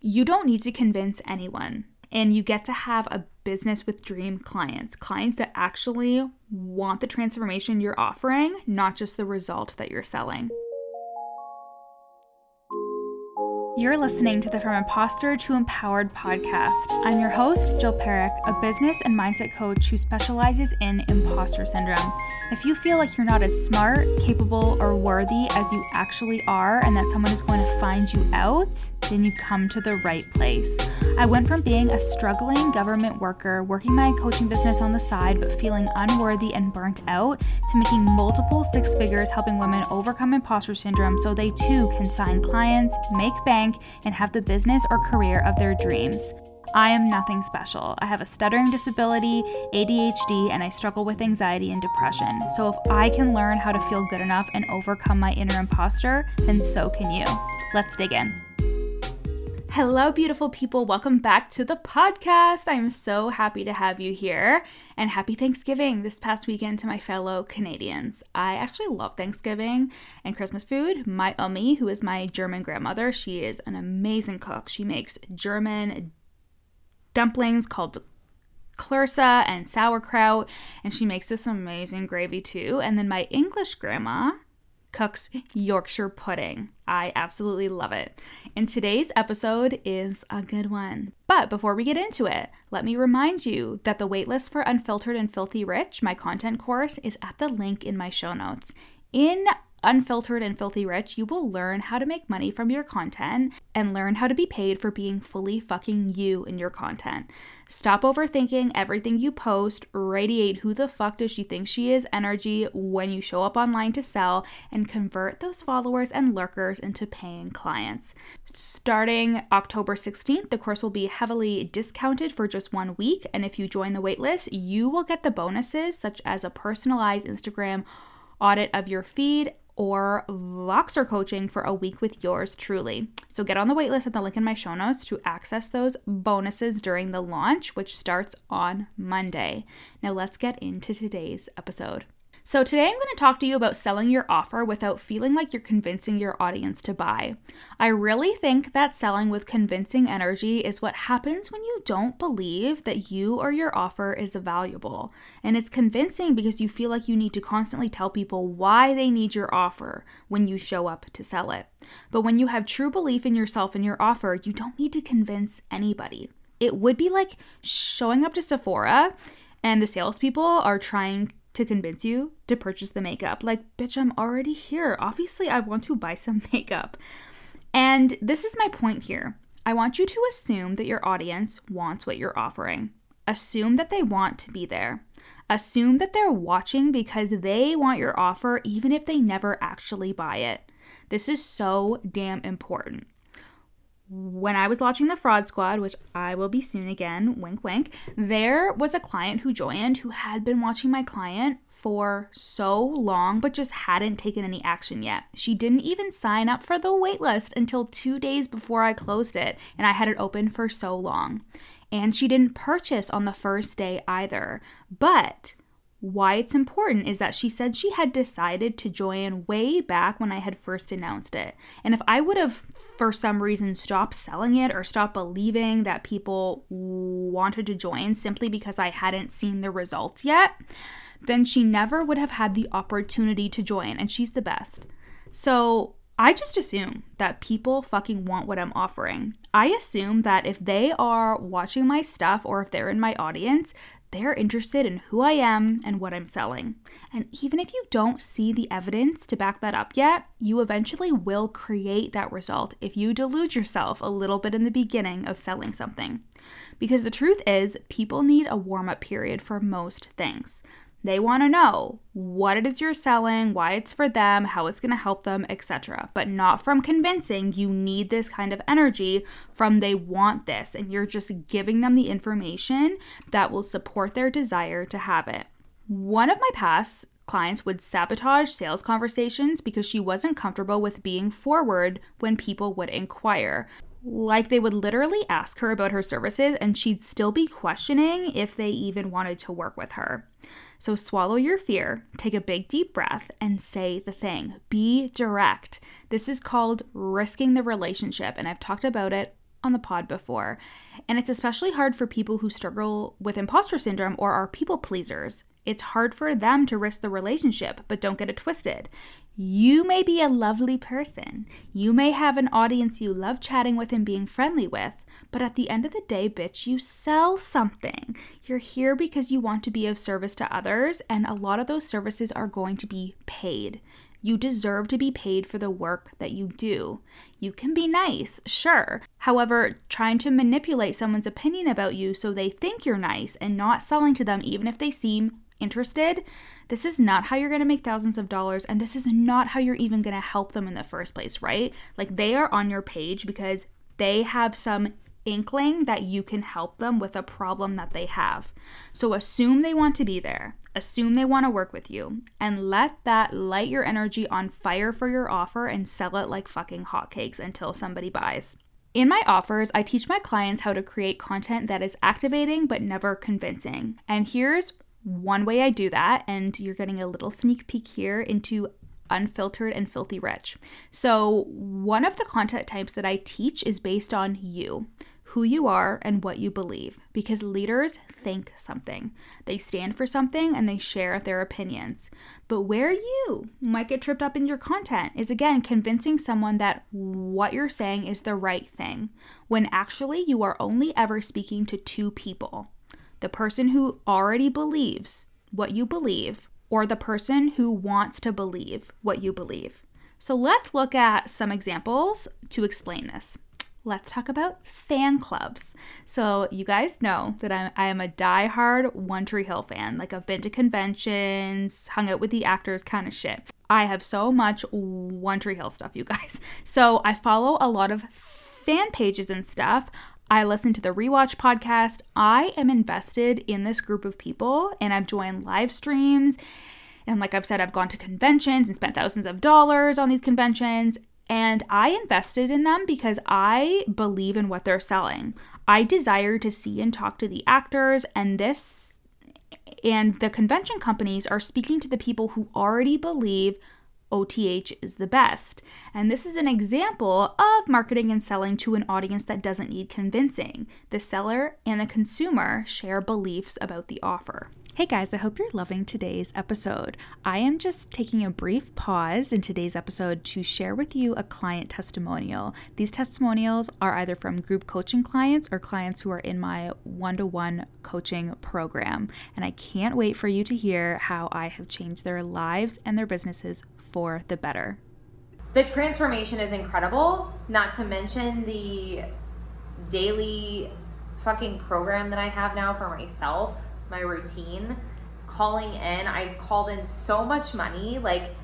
You don't need to convince anyone, and you get to have a business with dream clients, clients that actually want the transformation you're offering, not just the result that you're selling. You're listening to the From Imposter to Empowered podcast. I'm your host, Jill Parekh, a business and mindset coach who specializes in imposter syndrome. If you feel like you're not as smart, capable, or worthy as you actually are, and that someone is going to find you out, then you've come to the right place. I went from being a struggling government worker, working my coaching business on the side, but feeling unworthy and burnt out, to making multiple six figures helping women overcome imposter syndrome so they too can sign clients, make bank bank, and have the business or career of their dreams. I am nothing special. I have a stuttering disability, ADHD, and I struggle with anxiety and depression. So if I can learn how to feel good enough and overcome my inner imposter, then so can you. Let's dig in. Hello, beautiful people. Welcome back to the podcast. I'm so happy to have you here. And happy Thanksgiving this past weekend to my fellow Canadians. I actually love Thanksgiving and Christmas food. My Ummi, who is my German grandmother, she is an amazing cook. She makes German dumplings called Klursa and sauerkraut, and she makes this amazing gravy too. And then my English grandma, cooks Yorkshire pudding. I absolutely love it. And today's episode is a good one. But before we get into it, let me remind you that the waitlist for Unfiltered and Filthy Rich, my content course, is at the link in my show notes. In Unfiltered and Filthy Rich, you will learn how to make money from your content and learn how to be paid for being fully fucking you in your content. Stop overthinking everything you post, radiate who the fuck does she think she is energy when you show up online to sell, and convert those followers and lurkers into paying clients. Starting October 16th, the course will be heavily discounted for just one week, and if you join the waitlist, you will get the bonuses such as a personalized Instagram audit of your feed or Voxer coaching for a week with yours truly. So get on the waitlist at the link in my show notes to access those bonuses during the launch, which starts on Monday. Now let's get into today's episode. So, today I'm going to talk to you about selling your offer without feeling like you're convincing your audience to buy. I really think that selling with convincing energy is what happens when you don't believe that you or your offer is valuable. And it's convincing because you feel like you need to constantly tell people why they need your offer when you show up to sell it. But when you have true belief in yourself and your offer, you don't need to convince anybody. It would be like showing up to Sephora and the salespeople are trying to convince you to purchase the makeup. Like, bitch, I'm already here. Obviously, I want to buy some makeup. And this is my point here. I want you to assume that your audience wants what you're offering. Assume that they want to be there. Assume that they're watching because they want your offer, even if they never actually buy it. This is so damn important when I was launching the Fraud Squad, which I will be soon again, wink wink, there was a client who joined who had been watching my client for so long but just hadn't taken any action yet. She didn't even sign up for the waitlist until two days before I closed it, and I had it open for so long. And she didn't purchase on the first day either. But why it's important is that she said she had decided to join way back when I had first announced it. And if I would have, for some reason, stopped selling it or stopped believing that people wanted to join simply because I hadn't seen the results yet, then she never would have had the opportunity to join. And she's the best. So I just assume that people fucking want what I'm offering. I assume that if they are watching my stuff or if they're in my audience, they're interested in who I am and what I'm selling. And even if you don't see the evidence to back that up yet, you eventually will create that result if you delude yourself a little bit in the beginning of selling something. Because the truth is, people need a warm up period for most things. They want to know what it is you're selling, why it's for them, how it's going to help them, etc. But not from convincing you need this kind of energy, from they want this, and you're just giving them the information that will support their desire to have it. One of my past clients would sabotage sales conversations because she wasn't comfortable with being forward when people would inquire. Like they would literally ask her about her services and she'd still be questioning if they even wanted to work with her. So swallow your fear, take a big deep breath, and say the thing. Be direct. This is called risking the relationship, and I've talked about it on the pod before. And it's especially hard for people who struggle with imposter syndrome or are people pleasers. It's hard for them to risk the relationship, but don't get it twisted. You may be a lovely person. You may have an audience you love chatting with and being friendly with, but at the end of the day, bitch, you sell something. You're here because you want to be of service to others, and a lot of those services are going to be paid. You deserve to be paid for the work that you do. You can be nice, sure. However, trying to manipulate someone's opinion about you so they think you're nice and not selling to them even if they seem interested, this is not how you're going to make thousands of dollars and this is not how you're even going to help them in the first place, right? Like they are on your page because they have some inkling that you can help them with a problem that they have. So assume they want to be there, assume they want to work with you, and let that light your energy on fire for your offer and sell it like fucking hotcakes until somebody buys. In my offers, I teach my clients how to create content that is activating but never convincing. And here's one way I do that, and you're getting a little sneak peek here into unfiltered and filthy rich. So, one of the content types that I teach is based on you who you are and what you believe because leaders think something. They stand for something and they share their opinions. But where you might get tripped up in your content is again convincing someone that what you're saying is the right thing when actually you are only ever speaking to two people the person who already believes what you believe or the person who wants to believe what you believe. So let's look at some examples to explain this let's talk about fan clubs. So, you guys know that I'm, I am a die-hard One Tree Hill fan. Like, I've been to conventions, hung out with the actors, kind of shit. I have so much One Tree Hill stuff, you guys. So, I follow a lot of fan pages and stuff. I listen to the Rewatch podcast. I am invested in this group of people and I've joined live streams. And like I've said, I've gone to conventions and spent thousands of dollars on these conventions. And I invested in them because I believe in what they're selling. I desire to see and talk to the actors, and this and the convention companies are speaking to the people who already believe OTH is the best. And this is an example of marketing and selling to an audience that doesn't need convincing. The seller and the consumer share beliefs about the offer. Hey guys, I hope you're loving today's episode. I am just taking a brief pause in today's episode to share with you a client testimonial. These testimonials are either from group coaching clients or clients who are in my one to one coaching program. And I can't wait for you to hear how I have changed their lives and their businesses for the better. The transformation is incredible, not to mention the daily fucking program that I have now for myself my routine, calling in, I've called in so much money. Like,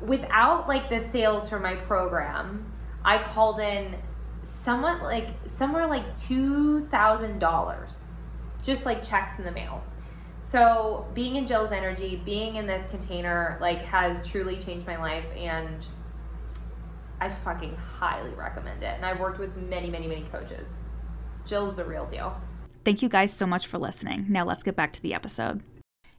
without like the sales for my program, I called in somewhat like somewhere like $2,000 just like checks in the mail. So, being in Jill's energy, being in this container, like, has truly changed my life, and I fucking highly recommend it. And I've worked with many, many, many coaches. Jill's the real deal. Thank you guys so much for listening. Now let's get back to the episode.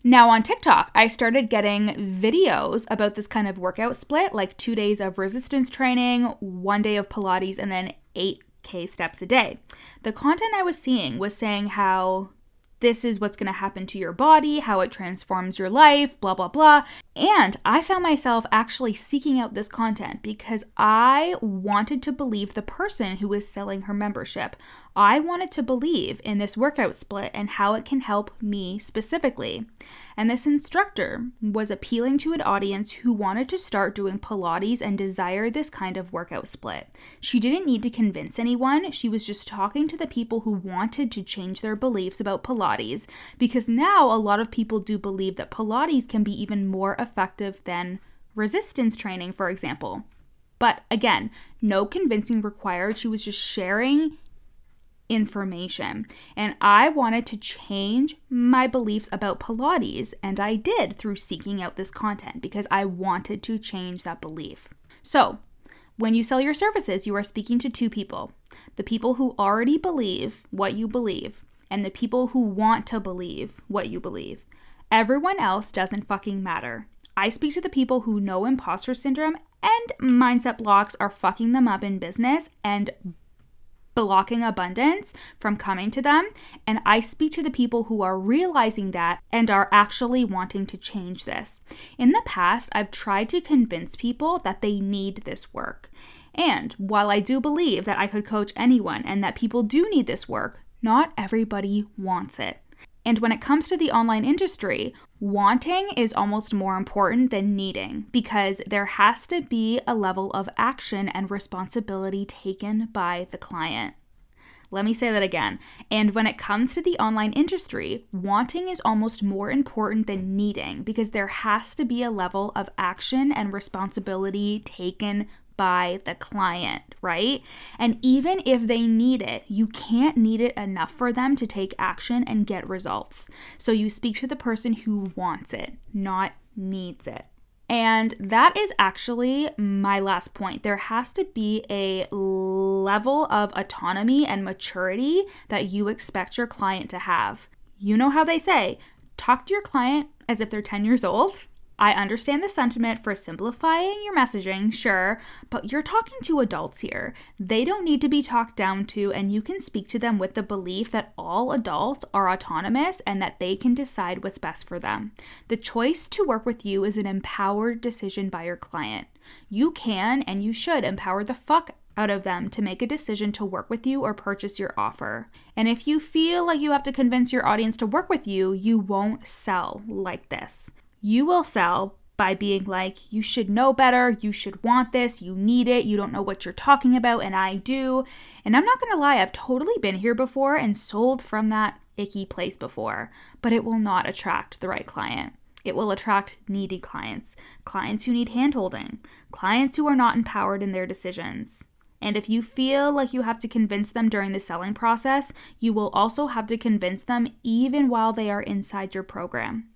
Now on TikTok, I started getting videos about this kind of workout split, like two days of resistance training, one day of Pilates, and then 8K steps a day. The content I was seeing was saying how this is what's going to happen to your body, how it transforms your life, blah, blah, blah. And I found myself actually seeking out this content because I wanted to believe the person who was selling her membership. I wanted to believe in this workout split and how it can help me specifically. And this instructor was appealing to an audience who wanted to start doing Pilates and desired this kind of workout split. She didn't need to convince anyone, she was just talking to the people who wanted to change their beliefs about Pilates because now a lot of people do believe that Pilates can be even more effective than resistance training, for example. But again, no convincing required. She was just sharing information. And I wanted to change my beliefs about Pilates, and I did through seeking out this content because I wanted to change that belief. So, when you sell your services, you are speaking to two people the people who already believe what you believe, and the people who want to believe what you believe. Everyone else doesn't fucking matter. I speak to the people who know imposter syndrome and mindset blocks are fucking them up in business and blocking abundance from coming to them. And I speak to the people who are realizing that and are actually wanting to change this. In the past, I've tried to convince people that they need this work. And while I do believe that I could coach anyone and that people do need this work, not everybody wants it. And when it comes to the online industry, wanting is almost more important than needing because there has to be a level of action and responsibility taken by the client. Let me say that again. And when it comes to the online industry, wanting is almost more important than needing because there has to be a level of action and responsibility taken by the client, right? And even if they need it, you can't need it enough for them to take action and get results. So you speak to the person who wants it, not needs it. And that is actually my last point. There has to be a level of autonomy and maturity that you expect your client to have. You know how they say, talk to your client as if they're 10 years old I understand the sentiment for simplifying your messaging, sure, but you're talking to adults here. They don't need to be talked down to, and you can speak to them with the belief that all adults are autonomous and that they can decide what's best for them. The choice to work with you is an empowered decision by your client. You can and you should empower the fuck out of them to make a decision to work with you or purchase your offer. And if you feel like you have to convince your audience to work with you, you won't sell like this. You will sell by being like, you should know better, you should want this, you need it, you don't know what you're talking about, and I do. And I'm not gonna lie, I've totally been here before and sold from that icky place before, but it will not attract the right client. It will attract needy clients, clients who need handholding, clients who are not empowered in their decisions. And if you feel like you have to convince them during the selling process, you will also have to convince them even while they are inside your program.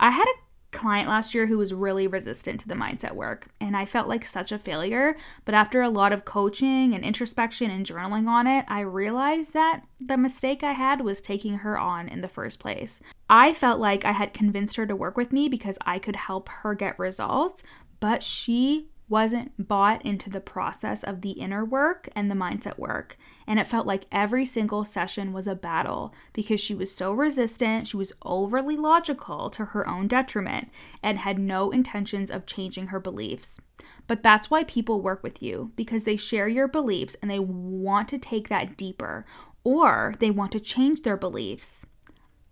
I had a client last year who was really resistant to the mindset work, and I felt like such a failure. But after a lot of coaching and introspection and journaling on it, I realized that the mistake I had was taking her on in the first place. I felt like I had convinced her to work with me because I could help her get results, but she wasn't bought into the process of the inner work and the mindset work. And it felt like every single session was a battle because she was so resistant, she was overly logical to her own detriment, and had no intentions of changing her beliefs. But that's why people work with you because they share your beliefs and they want to take that deeper or they want to change their beliefs.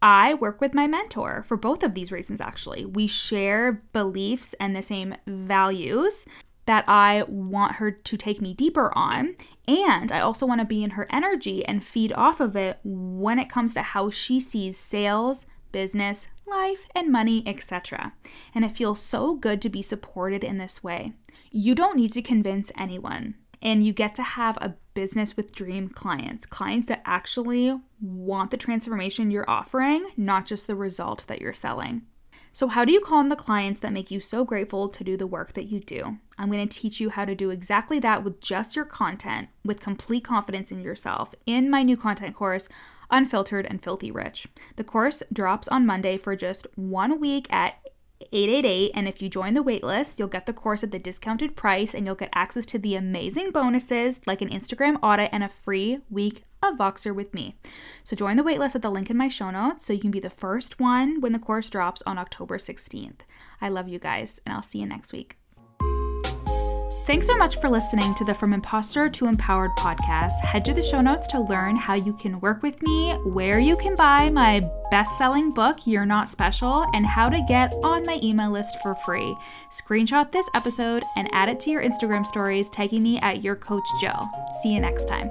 I work with my mentor for both of these reasons, actually. We share beliefs and the same values that I want her to take me deeper on. And I also want to be in her energy and feed off of it when it comes to how she sees sales, business, life, and money, etc. And it feels so good to be supported in this way. You don't need to convince anyone, and you get to have a business with dream clients, clients that actually want the transformation you're offering, not just the result that you're selling. So, how do you call in the clients that make you so grateful to do the work that you do? I'm going to teach you how to do exactly that with just your content, with complete confidence in yourself, in my new content course, Unfiltered and Filthy Rich. The course drops on Monday for just one week at 888 and if you join the waitlist you'll get the course at the discounted price and you'll get access to the amazing bonuses like an instagram audit and a free week of voxer with me so join the waitlist at the link in my show notes so you can be the first one when the course drops on october 16th i love you guys and i'll see you next week Thanks so much for listening to the From Imposter to Empowered podcast. Head to the show notes to learn how you can work with me, where you can buy my best selling book, You're Not Special, and how to get on my email list for free. Screenshot this episode and add it to your Instagram stories, tagging me at Your Coach Jill. See you next time.